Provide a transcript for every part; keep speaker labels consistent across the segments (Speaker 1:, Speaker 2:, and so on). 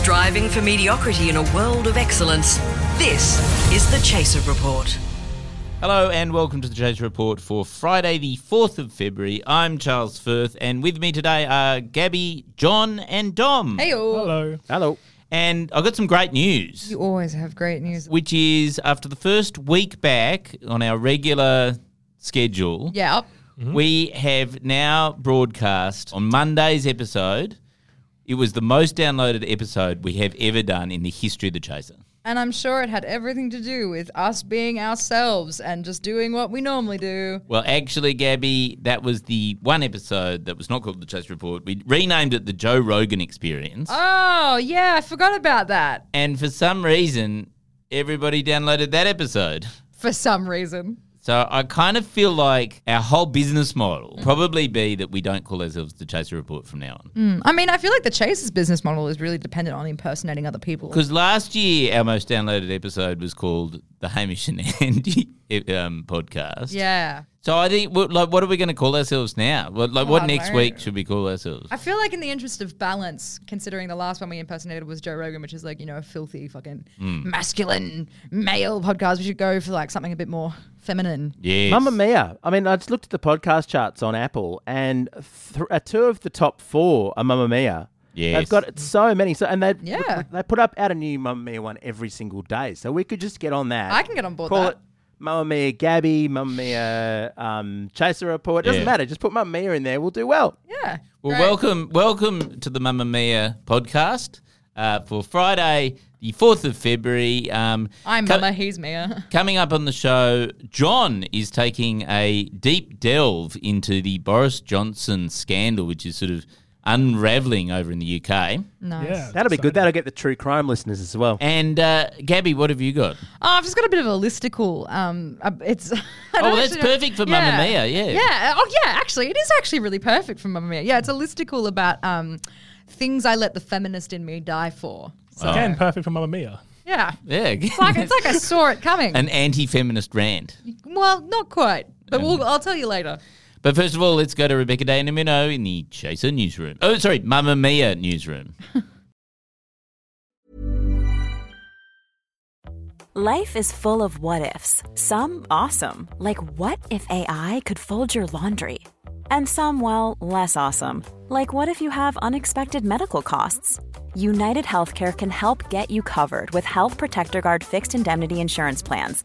Speaker 1: Striving for mediocrity in a world of excellence. This is the Chaser Report.
Speaker 2: Hello and welcome to the Chaser Report for Friday, the 4th of February. I'm Charles Firth, and with me today are Gabby, John, and Dom.
Speaker 3: Hey,
Speaker 4: Hello.
Speaker 5: Hello.
Speaker 2: And I've got some great news,
Speaker 3: You always have great news.
Speaker 2: which is after the first week back on our regular schedule,
Speaker 3: Yeah.
Speaker 2: we have now broadcast on Monday's episode. It was the most downloaded episode we have ever done in the history of the Chaser.
Speaker 3: And I'm sure it had everything to do with us being ourselves and just doing what we normally do.
Speaker 2: Well, actually, Gabby, that was the one episode that was not called the Chase Report. We renamed it the Joe Rogan Experience.
Speaker 3: Oh, yeah, I forgot about that
Speaker 2: And for some reason, everybody downloaded that episode.
Speaker 3: for some reason.
Speaker 2: So I kind of feel like our whole business model probably be that we don't call ourselves the Chaser Report from now on.
Speaker 3: I mean, I feel like the Chaser's business model is really dependent on impersonating other people.
Speaker 2: Because last year, our most downloaded episode was called the Hamish and Andy um, podcast.
Speaker 3: Yeah.
Speaker 2: So I think, what- like, what are we going to call ourselves now? What, like,
Speaker 3: Oh,
Speaker 2: what next
Speaker 3: know.
Speaker 2: week should we call ourselves?
Speaker 3: I feel like in the interest of balance, considering the last one we impersonated was Joe Rogan, which is like, you know, a filthy fucking masculine male podcast, we should go for like something a bit more feminine.
Speaker 2: Yes.
Speaker 5: Mamma Mia. I mean, I just looked at the podcast charts on Apple, and th- uh, two of the top four are Mamma Mia.
Speaker 2: Yes.
Speaker 5: They've got so many. So and they
Speaker 3: Yeah.
Speaker 5: they put up out a new Mamma Mia one every single day. So we could just get on that.
Speaker 3: I can get on board
Speaker 5: Call
Speaker 3: that.
Speaker 5: it Mamma Mia Gabby, Mamma Mia um, Chaser Report. It doesn't
Speaker 2: Yeah.
Speaker 5: matter. Just put Mamma Mia in there. We'll do well.
Speaker 3: Yeah.
Speaker 2: Well,
Speaker 3: Great.
Speaker 2: welcome, welcome to the Mamma Mia podcast uh, for Friday, the fourth of February. Um,
Speaker 3: I'm
Speaker 2: co-
Speaker 3: Mama, he's Mia.
Speaker 2: Coming up on the show, John is taking a deep delve into the Boris Johnson scandal, which is sort of unraveling over in the UK.
Speaker 3: Nice.
Speaker 4: Yeah.
Speaker 5: That'll be
Speaker 4: so-
Speaker 5: good. That'll get the true crime listeners as well.
Speaker 2: And uh, Gabby, what have you got?
Speaker 3: Oh, I've just got a bit of a listicle. Um, uh, it's.
Speaker 2: Oh, that's
Speaker 3: actually know-
Speaker 2: perfect for Mamma Mia, yeah.
Speaker 3: Yeah. Oh, yeah. Actually, it is actually really perfect for Mamma Mia. Yeah, it's a listicle about um, things I let the feminist in me die for. So,
Speaker 4: Again, perfect for Mamma Mia.
Speaker 3: yeah.
Speaker 2: Yeah,
Speaker 3: It's like it's like I saw it coming.
Speaker 2: an anti-feminist rant.
Speaker 3: well, not quite, but we'll, I'll tell you later.
Speaker 2: But first of all, let's go to Rebecca De Unamuno in the Chaser newsroom. Oh, sorry, Mamma Mia newsroom.
Speaker 6: Life is full of what ifs. Some awesome, like what if AI could fold your laundry? And some, well, less awesome, like what if you have unexpected medical costs? United Healthcare can help get you covered with Health Protector Guard fixed indemnity insurance plans.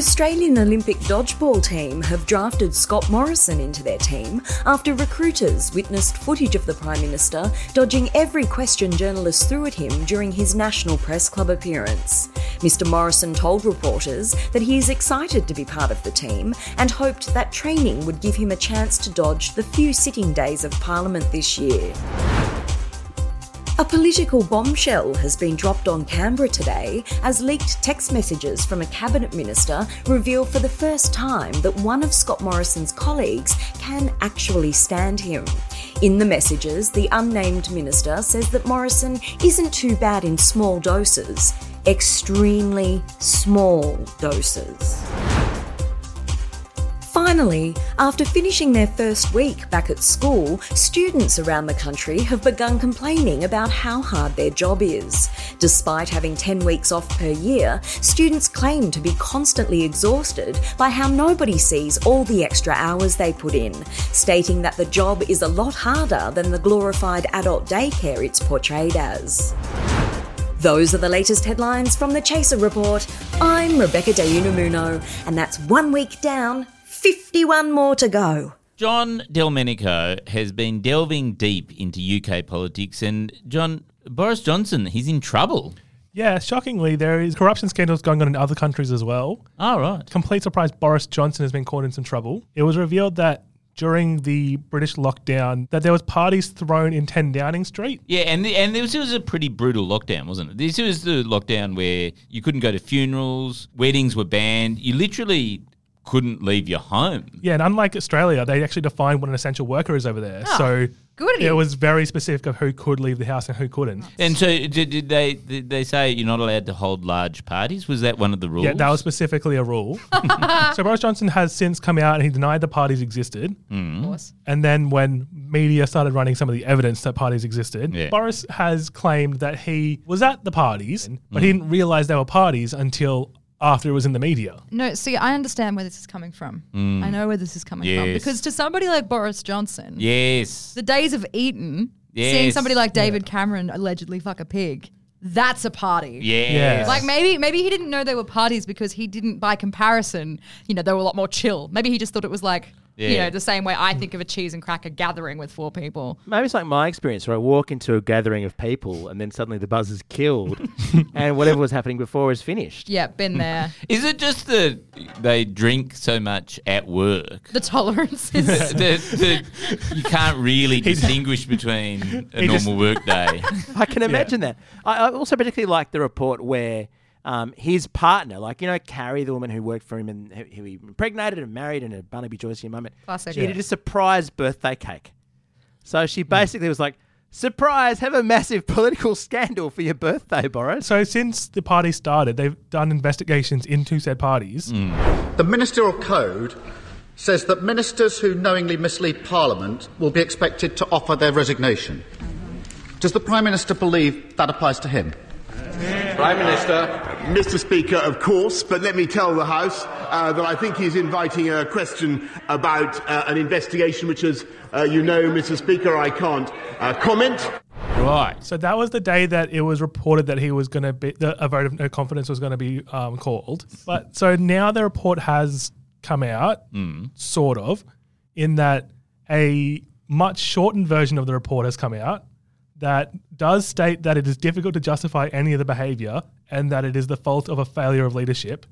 Speaker 7: Australian Olympic dodgeball team have drafted Scott Morrison into their team after recruiters witnessed footage of the Prime Minister dodging every question journalists threw at him during his National Press Club appearance. Mr. Morrison told reporters that he is excited to be part of the team and hoped that training would give him a chance to dodge the few sitting days of Parliament this year. A political bombshell has been dropped on Canberra today as leaked text messages from a cabinet minister reveal for the first time that one of Scott Morrison's colleagues can actually stand him. In the messages, the unnamed minister says that Morrison isn't too bad in small doses, extremely small doses. Finally, after finishing their first week back at school, students around the country have begun complaining about how hard their job is. Despite having 10 weeks off per year, students claim to be constantly exhausted by how nobody sees all the extra hours they put in, stating that the job is a lot harder than the glorified adult daycare it's portrayed as. Those are the latest headlines from the Chaser Report. I'm Rebecca De Unamuno, and that's one week down, 51 more to go.
Speaker 2: John Delmenico has been delving deep into UK politics, and John Boris Johnson, he's in trouble.
Speaker 4: Yeah, shockingly, there is corruption scandals going on in other countries as well.
Speaker 2: All right.
Speaker 4: Complete surprise, Boris Johnson has been caught in some trouble. It was revealed that during the British lockdown, that there was parties thrown in 10 Downing Street.
Speaker 2: Yeah, and the, and this was a pretty brutal lockdown, wasn't it? This was the lockdown where you couldn't go to funerals, weddings were banned. You literally couldn't leave your home.
Speaker 4: Yeah, and unlike Australia, they actually define what an essential worker is over there. so
Speaker 3: Goody.
Speaker 4: It was very specific of who could leave the house and who couldn't.
Speaker 2: And so, did, did they did they say you're not allowed to hold large parties? Was that one of the rules?
Speaker 4: Yeah, that was specifically a rule. so Boris Johnson has since come out and he denied the parties existed.
Speaker 2: Mm.
Speaker 3: Of course.
Speaker 4: And then when media started running some of the evidence that parties existed,
Speaker 2: Yeah.
Speaker 4: Boris has claimed that he was at the parties, but
Speaker 2: Mm.
Speaker 4: he didn't realize they were parties until after it was in the media.
Speaker 3: No, see, I understand where this is coming from. I know where this is coming from.
Speaker 2: Mm.
Speaker 3: Because to somebody like Boris Johnson,
Speaker 2: Yes.
Speaker 3: the days of Eton, seeing somebody like David Cameron allegedly fuck a pig, that's a party.
Speaker 2: Yes.
Speaker 4: Yeah.
Speaker 3: Like maybe maybe he didn't know they were parties because he didn't by comparison, you know, they were a lot more chill. Maybe he just thought it was like you know, the same way I think of a cheese and cracker gathering with four people.
Speaker 5: Maybe it's like my experience where I walk into a gathering of people and then suddenly the buzz is killed and whatever was happening before is finished.
Speaker 3: Yeah, been there.
Speaker 2: Is it just that they drink so much at work?
Speaker 3: the tolerance is
Speaker 2: that, that you can't really distinguish between a
Speaker 4: He
Speaker 2: normal
Speaker 4: just-
Speaker 2: work day.
Speaker 5: I can imagine that. I, I also particularly like the report where um, his partner, like, you know, Carrie, the woman who worked for him and who, who he impregnated and married in a Barnaby Joyce moment,
Speaker 3: Classic.
Speaker 5: she
Speaker 3: Yeah.
Speaker 5: did a surprise birthday cake. So she basically was like, surprise, have a massive political scandal for your birthday, Boris.
Speaker 4: So since the party started, they've done investigations into said parties.
Speaker 8: The Ministerial Code says that ministers who knowingly mislead Parliament will be expected to offer their resignation. Does the Prime Minister believe that applies to him?
Speaker 9: Prime Minister. Mr. Speaker, of course, but let me tell the House uh, that I think he's inviting a question about uh, an investigation which, as uh, you know, Mr. Speaker, I can't uh, comment.
Speaker 2: Right.
Speaker 4: So that was the day that it was reported that he was going to be that a vote of no confidence was going to be um, called. But so now the report has come out, sort of, in that a much shortened version of the report has come out that does state that it is difficult to justify any of the behavior and that it is the fault of a failure of leadership.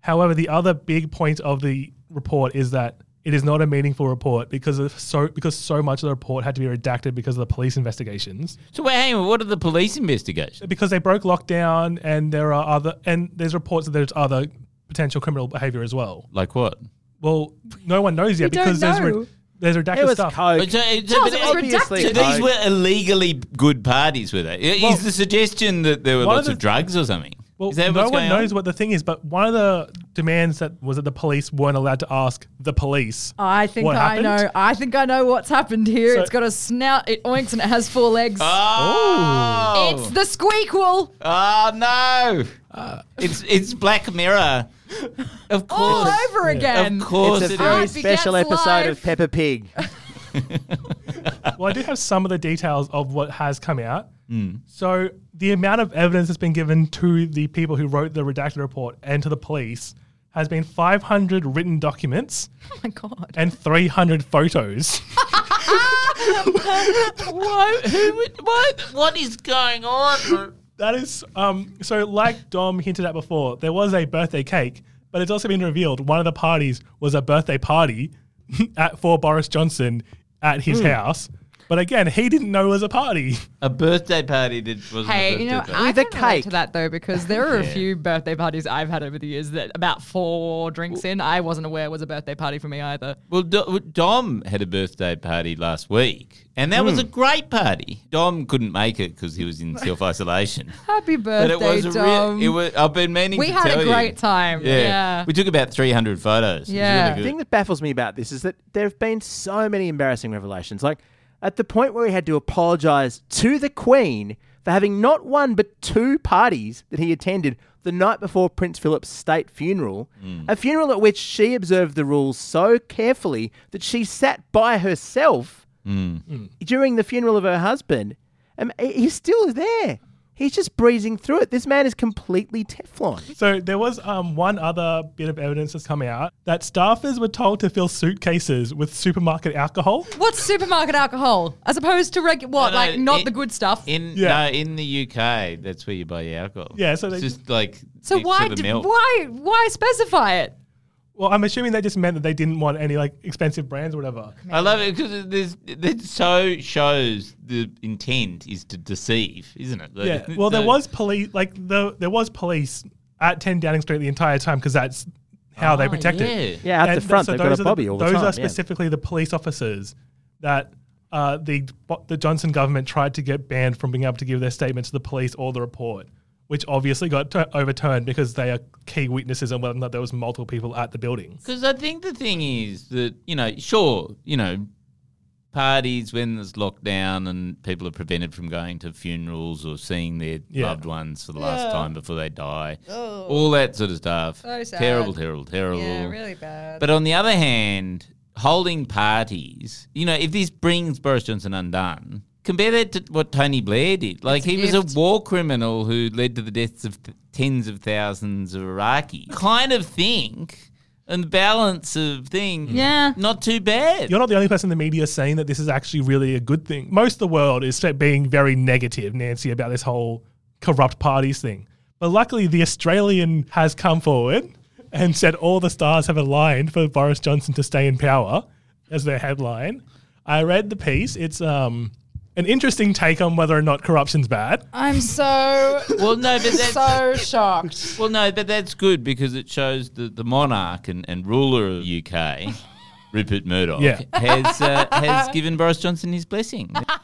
Speaker 4: However, the other big point of the report is that it is not a meaningful report because of so because so much of the report had to be redacted because of the police investigations.
Speaker 2: So wait, hang on. What are the police investigations?
Speaker 4: Because they broke lockdown and there are other and there's reports that there's other potential criminal behavior as well.
Speaker 2: Like what?
Speaker 4: Well, no one knows yet
Speaker 3: We don't
Speaker 4: because there's re- there's redacted
Speaker 5: It was
Speaker 4: stuff.
Speaker 5: coke.
Speaker 2: But so- so-
Speaker 3: Charles,
Speaker 2: but
Speaker 3: it was
Speaker 5: obviously
Speaker 2: so these
Speaker 5: coke.
Speaker 2: were illegally good parties, were they? I-
Speaker 4: Well-
Speaker 2: is the suggestion that there were
Speaker 4: One of
Speaker 2: lots
Speaker 4: the-
Speaker 2: of drugs or something?
Speaker 4: Well,
Speaker 2: is that
Speaker 4: no
Speaker 2: what's
Speaker 4: one
Speaker 2: going
Speaker 4: knows
Speaker 2: on?
Speaker 4: what the thing is, but one of the demands that was that the police weren't allowed to ask the police.
Speaker 3: I think
Speaker 4: what
Speaker 3: I
Speaker 4: happened.
Speaker 3: know. I think I know what's happened here.
Speaker 4: So-
Speaker 3: it's got a snout. It oinks and it has four legs.
Speaker 2: Oh,
Speaker 3: It's the squeakquel.
Speaker 2: oh no! It's it's Black Mirror. Of course.
Speaker 3: All
Speaker 2: course,
Speaker 3: over again.
Speaker 2: of course
Speaker 5: It's a
Speaker 2: it
Speaker 5: very
Speaker 2: is.
Speaker 5: special
Speaker 3: begets
Speaker 5: episode
Speaker 3: life.
Speaker 5: of Peppa Pig.
Speaker 4: Well, I do have some of the details of what has come out.
Speaker 2: Hmm.
Speaker 4: So the amount of evidence that's been given to the people who wrote the redacted report and to the police has been 500 written documents
Speaker 3: Oh my god.
Speaker 4: and 300 photos.
Speaker 2: what? Who? would- What? What is going on?
Speaker 4: That is, um, so like Dom hinted at before, there was a birthday cake, but it's also been revealed one of the parties was a birthday party at for Boris Johnson at his
Speaker 2: Hmm.
Speaker 4: house. But again, he didn't know it was a party.
Speaker 2: A birthday party that wasn't. a
Speaker 3: Hey,
Speaker 2: birthday
Speaker 3: you know,
Speaker 2: party.
Speaker 3: I
Speaker 5: With a
Speaker 3: can relate
Speaker 5: cake.
Speaker 3: to that though because there are a few birthday parties I've had over the years that about four drinks in, I wasn't aware was a birthday party for me either.
Speaker 2: Well, Do- Dom had a birthday party last week, and that
Speaker 3: Hmm.
Speaker 2: was a great party. Dom couldn't make it because he was in self isolation.
Speaker 3: Happy
Speaker 2: But
Speaker 3: birthday,
Speaker 2: it was a
Speaker 3: Dom.
Speaker 2: real. It was. I've been meaning.
Speaker 3: we
Speaker 2: to
Speaker 3: had
Speaker 2: tell
Speaker 3: a
Speaker 2: you.
Speaker 3: great time. Yeah.
Speaker 2: We took about three hundred photos. It was
Speaker 3: Yeah.
Speaker 2: really
Speaker 5: The
Speaker 2: good.
Speaker 5: thing that baffles me about this is that there have been so many embarrassing revelations. Like at the point where he had to apologize to the Queen for having not one but two parties that he attended the night before Prince Philip's state funeral, mm. a funeral at which she observed the rules so carefully that she sat by herself mm. Mm. during the funeral of her husband. And he's still there. He's just breezing through it. This man is completely Teflon.
Speaker 4: So there was um, one other bit of evidence that's come out that staffers were told to fill suitcases with supermarket alcohol.
Speaker 3: What's supermarket alcohol as opposed to regular? What,
Speaker 2: No, no,
Speaker 3: like not
Speaker 2: it-
Speaker 3: the good stuff?
Speaker 2: In
Speaker 4: Yeah.
Speaker 2: no, in the UK, that's where you buy your alcohol.
Speaker 4: Yeah, so
Speaker 2: it's just like
Speaker 3: so
Speaker 2: next
Speaker 3: why,
Speaker 2: to the
Speaker 3: d-
Speaker 2: milk.
Speaker 3: why, why specify it?
Speaker 4: Well, I'm assuming they just meant that they didn't want any like expensive brands or whatever.
Speaker 2: I love it because there's it so shows the intent is to deceive, isn't it? Like,
Speaker 4: Yeah. Well, there
Speaker 2: so-
Speaker 4: was police, like the there was police at 10 Downing Street the entire time because that's how they
Speaker 2: Oh,
Speaker 4: protect
Speaker 2: yeah.
Speaker 4: it.
Speaker 5: Yeah, out the front,
Speaker 4: so
Speaker 5: they've got
Speaker 4: those
Speaker 5: a
Speaker 4: are
Speaker 5: bobby all the
Speaker 4: Those
Speaker 5: time,
Speaker 4: are
Speaker 5: yeah.
Speaker 4: specifically the police officers that uh, the the Johnson government tried to get banned from being able to give their statement to the police or the report, which obviously got t- overturned because they are key witnesses on whether or not there was multiple people at the building.
Speaker 2: Because I think the thing is that, you know, sure, you know, parties when there's lockdown and people are prevented from going to funerals or seeing their
Speaker 4: Yeah.
Speaker 2: loved ones for the last time before they die, oh. all that sort of stuff.
Speaker 3: So sad.
Speaker 2: Terrible, terrible, terrible.
Speaker 3: Yeah, really bad.
Speaker 2: But on the other hand, holding parties, you know, if this brings Boris Johnson undone, compare that to what Tony Blair did. Like,
Speaker 3: It's a
Speaker 2: he was a war criminal who led to the deaths of th- tens of thousands of Iraqis. Kind of think, and the balance of things,
Speaker 3: Yeah.
Speaker 2: not too bad.
Speaker 4: You're not the only person in the media saying that this is actually really a good thing. Most of the world is being very negative, Nancy, about this whole corrupt parties thing. But luckily, the Australian has come forward and said all the stars have aligned for Boris Johnson to stay in power as their headline. I read the piece. It's um, an interesting take on whether or not corruption's bad.
Speaker 3: I'm so
Speaker 2: well, no, but that's,
Speaker 3: so shocked.
Speaker 2: well, no, but that's good because it shows that the monarch and, and ruler of UK, Rupert Murdoch,
Speaker 4: Yeah.
Speaker 2: has uh, has given Boris Johnson his blessing.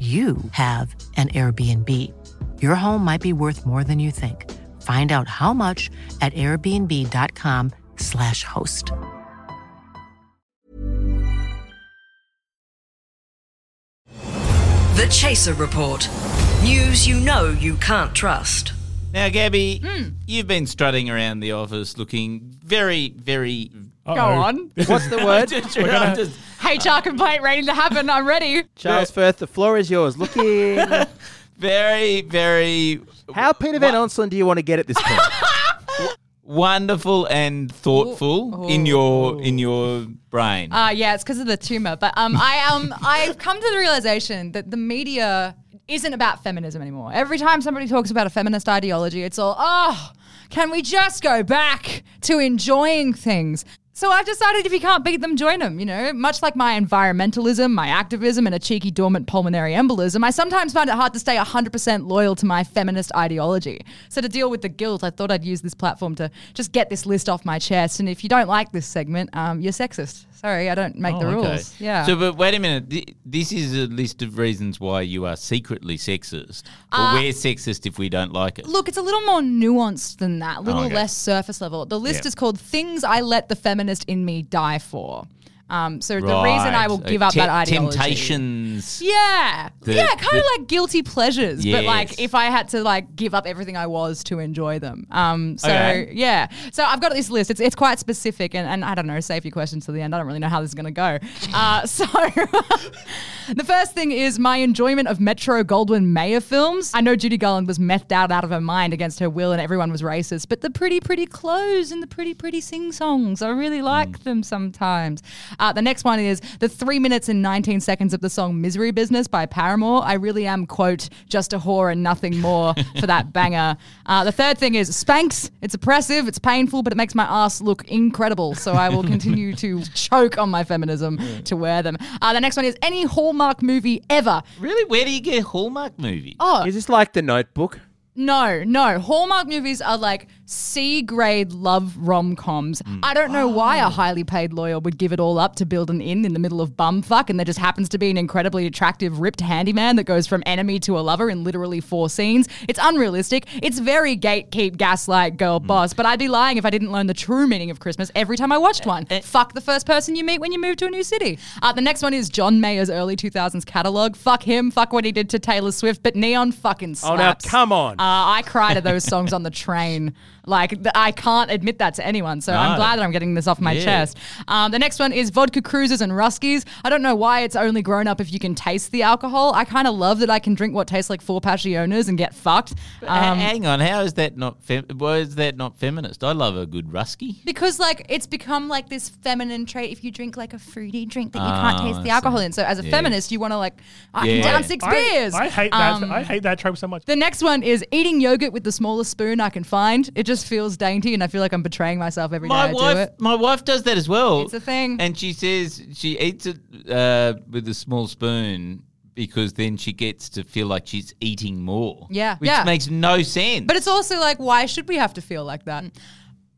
Speaker 10: you have an Airbnb. Your home might be worth more than you think. Find out how much at airbnb.com/slash host.
Speaker 1: The Chaser Report. News you know you can't trust.
Speaker 2: Now, Gabby,
Speaker 3: Hmm.
Speaker 2: you've been strutting around the office looking very, very.
Speaker 3: Go on.
Speaker 5: What's the word?
Speaker 2: I'm just-
Speaker 3: HR complaint ready to happen. I'm ready.
Speaker 5: Charles Firth, the floor is yours. Looking.
Speaker 2: very, very
Speaker 5: How Peter Van Onselen do you want to get at this point?
Speaker 2: wonderful and thoughtful in your in your brain.
Speaker 3: Uh, yeah, it's because of the tumor. But um, I um, I've come to the realization that the media isn't about feminism anymore. Every time somebody talks about a feminist ideology, it's all, oh, can we just go back to enjoying things? So I've decided if you can't beat them, join them. You know, much like my environmentalism, my activism, and a cheeky dormant pulmonary embolism, I sometimes find it hard to stay 100% loyal to my feminist ideology. So to deal with the guilt, I thought I'd use this platform to just get this list off my chest. And if you don't like this segment, um, you're sexist. Sorry, I don't make the
Speaker 2: Oh, okay.
Speaker 3: rules. Yeah.
Speaker 2: So, but wait a minute. This is a list of reasons why you are secretly sexist. Or
Speaker 3: Uh,
Speaker 2: we're sexist if we don't like it.
Speaker 3: Look, it's a little more nuanced than that, a little
Speaker 2: Oh, okay.
Speaker 3: less surface level. The list
Speaker 2: Yeah.
Speaker 3: is called Things I Let the Feminist in Me Die For. Um, so the reason I will
Speaker 2: Right.
Speaker 3: give
Speaker 2: Uh,
Speaker 3: up that ideology.
Speaker 2: Temptations.
Speaker 3: Yeah.
Speaker 2: The-
Speaker 3: yeah, kind of
Speaker 2: the-
Speaker 3: like guilty pleasures. But
Speaker 2: Yes.
Speaker 3: like if I had to like give up everything I was to enjoy them. Um so
Speaker 2: Okay.
Speaker 3: yeah. So I've got this list. It's it's quite specific and, and I don't know, save your questions to the end. I don't really know how this is gonna go. Uh so the first thing is my enjoyment of Metro Goldwyn Mayer films. I know Judy Garland was methed out out of her mind against her will and everyone was racist, but the pretty, pretty clothes and the pretty, pretty sing songs, I really like them sometimes. Uh, the next one is the three minutes and 19 seconds of the song Misery Business by Paramore. I really am, quote, just a whore and nothing more for that banger. Uh, the third thing is Spanx. It's oppressive, it's painful, but it makes my ass look incredible. So I will continue to choke on my feminism to wear them. Uh, the next one is any Hallmark movie ever.
Speaker 2: Really? Where do you get Hallmark movies?
Speaker 3: Oh,
Speaker 5: Is this like the notebook?
Speaker 3: No, no. Hallmark movies are like C grade love rom coms. Mm. I don't know why a highly paid lawyer would give it all up to build an inn in the middle of bumfuck and there just happens to be an incredibly attractive, ripped handyman that goes from enemy to a lover in literally four scenes. It's unrealistic. It's very gatekeep, gaslight, girl mm. boss. But I'd be lying if I didn't learn the true meaning of Christmas every time I watched eh, one. Eh. Fuck the first person you meet when you move to a new city. Uh, the next one is John Mayer's early 2000s catalog. Fuck him. Fuck what he did to Taylor Swift. But Neon fucking
Speaker 5: Oh, now come on.
Speaker 3: Uh, I cried at those songs on the train. Like th- I can't admit that to anyone. So I'm
Speaker 2: No.
Speaker 3: glad that I'm getting this off my
Speaker 2: Yeah.
Speaker 3: chest. Um, the next one is vodka Cruisers and ruskies. I don't know why it's only grown up if you can taste the alcohol. I kind of love that I can drink what tastes like four passionas and get fucked.
Speaker 2: Ha-
Speaker 3: Um,
Speaker 2: hang on, how is that not? Fem- why is that not feminist? I love a good rusky.
Speaker 3: because like it's become like this feminine trait if you drink like a fruity drink that you
Speaker 2: Ah,
Speaker 3: can't taste
Speaker 2: I
Speaker 3: the alcohol
Speaker 2: see.
Speaker 3: in. So as a
Speaker 2: Yeah.
Speaker 3: feminist, you want to like I
Speaker 2: Yeah.
Speaker 3: can down six
Speaker 4: I,
Speaker 3: beers.
Speaker 4: I hate that.
Speaker 3: Um,
Speaker 4: I hate that trope so much.
Speaker 3: The next one is eating yogurt with the smallest spoon I can find. It just feels dainty, and I feel like I'm betraying myself every day
Speaker 2: My
Speaker 3: I do
Speaker 2: wife,
Speaker 3: it.
Speaker 2: my wife does that as well.
Speaker 3: It's a thing.
Speaker 2: and she says she eats it uh, with a small spoon because then she gets to feel like she's eating more.
Speaker 3: Yeah,
Speaker 2: which
Speaker 3: yeah.
Speaker 2: makes no sense.
Speaker 3: But it's also like, why should we have to feel like that?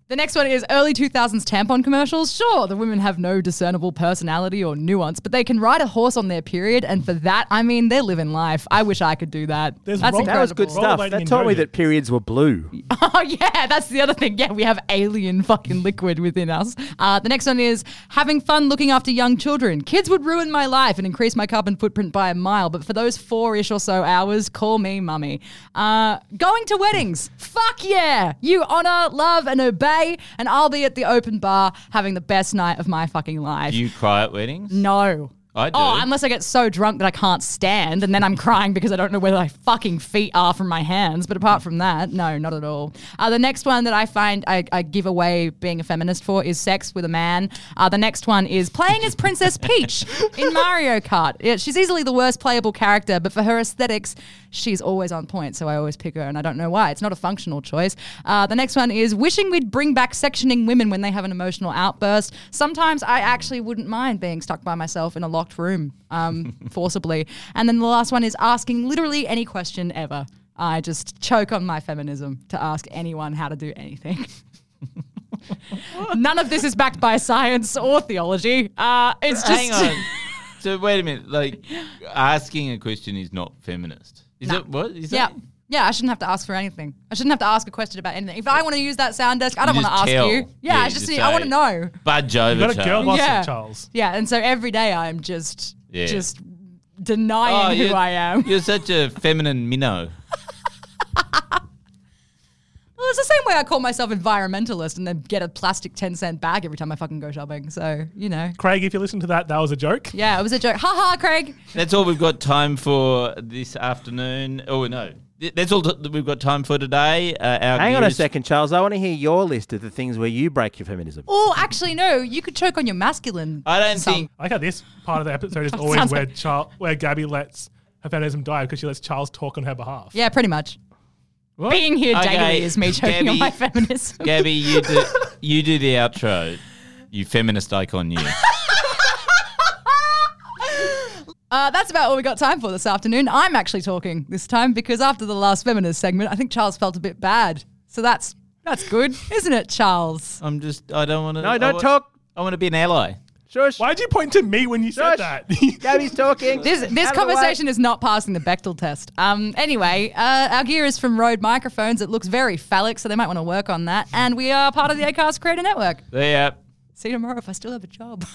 Speaker 3: The next one is early 2000s tampon commercials. Sure, the women have no discernible personality or nuance, but they can ride a horse on their period, and for that, I mean, they're living life. I wish I could do that.
Speaker 4: There's
Speaker 3: That's
Speaker 4: roll-
Speaker 5: That was good stuff.
Speaker 4: Rollerblading
Speaker 5: That
Speaker 4: in
Speaker 5: taught me that periods were blue.
Speaker 3: Oh yeah, that's the other thing. Yeah, we have alien fucking liquid within us. Uh, the next one is having fun looking after young children. Kids would ruin my life and increase my carbon footprint by a mile, but for those four-ish or so hours, call me mummy. Uh, going to weddings. Fuck yeah! You honor, love, and obey, and I'll be at the open bar having the best night of my fucking life.
Speaker 2: Do you cry at weddings?
Speaker 3: no.
Speaker 2: I do.
Speaker 3: Oh, unless I get so drunk that I can't stand, and then I'm crying because I don't know where my fucking feet are from my hands. But apart from that, no, not at all. Uh, the next one that I find I, I give away being a feminist for is sex with a man. Uh, the next one is playing as Princess Peach in Mario Kart. Yeah, she's easily the worst playable character, but for her aesthetics, she's always on point. So I always pick her, and I don't know why. It's not a functional choice. Uh, the next one is wishing we'd bring back sectioning women when they have an emotional outburst. Sometimes I actually wouldn't mind being stuck by myself in a locked room um, forcibly. And then the last one is asking literally any question ever. I just choke on my feminism to ask anyone how to do anything. None of this is backed by science or theology. Uh, it's just
Speaker 2: Hang on. so wait a minute. Like asking a question is not feminist. Is
Speaker 3: No.
Speaker 2: it what? Is
Speaker 3: Yeah.
Speaker 2: that?
Speaker 3: Yeah, I shouldn't have to ask for anything. I shouldn't have to ask a question about anything. If I want to use that sound desk, I don't
Speaker 2: You
Speaker 3: want to
Speaker 2: just
Speaker 3: ask
Speaker 2: tell.
Speaker 3: you. Yeah,
Speaker 2: Yeah,
Speaker 3: I
Speaker 2: you
Speaker 3: just,
Speaker 2: just
Speaker 3: I want to know.
Speaker 2: Budge over.
Speaker 4: You got a girl
Speaker 2: Charles.
Speaker 4: boss,
Speaker 3: Yeah.
Speaker 4: Charles.
Speaker 3: Yeah, and so every day I'm just
Speaker 2: Yeah.
Speaker 3: just
Speaker 2: Oh,
Speaker 3: denying who
Speaker 2: you're-
Speaker 3: I am.
Speaker 2: You're such a feminine minnow.
Speaker 3: Well, it's the same way I call myself environmentalist and then get a plastic 10 cent bag every time I fucking go shopping. So, you know.
Speaker 4: Craig, if you listen to that, that was a joke.
Speaker 3: Yeah, it was a joke. Ha ha, Craig.
Speaker 2: That's all we've got time for this afternoon. Oh no, Th- that's all that we've got time for today. Uh, our
Speaker 5: Hang on a second, Charles. I want to hear your list of the things where you break your feminism.
Speaker 3: Oh, actually, no. You could choke on your masculine.
Speaker 2: I don't
Speaker 3: self.
Speaker 2: think.
Speaker 4: I like how this part of the episode is always
Speaker 3: Sounds
Speaker 4: where
Speaker 3: like-
Speaker 4: Char- where Gabby lets her feminism die because she lets Charles talk on her behalf.
Speaker 3: Yeah, pretty much. Being here
Speaker 2: Okay,
Speaker 3: daily is me choking on
Speaker 2: Gabby-
Speaker 3: my feminism.
Speaker 2: Gabby, you do, you do the outro. You feminist icon, you.
Speaker 3: Uh, that's about all we got time for this afternoon. I'm actually talking this time because after the last feminist segment, I think Charles felt a bit bad. So that's that's good, isn't it, Charles?
Speaker 2: I'm just. I don't want to.
Speaker 5: No, don't talk.
Speaker 2: I want to be an ally.
Speaker 5: Shush.
Speaker 4: Why'd you point to me when you said that?
Speaker 5: Gabby's talking.
Speaker 3: This this
Speaker 5: Out of the way.
Speaker 3: conversation is not passing the Bechdel test. Um. Anyway, uh, our gear is from Rode Microphones. It looks very phallic, so they might want to work on that. And we are part of the Acast Creator Network.
Speaker 2: There.
Speaker 3: See you tomorrow if I still have a job.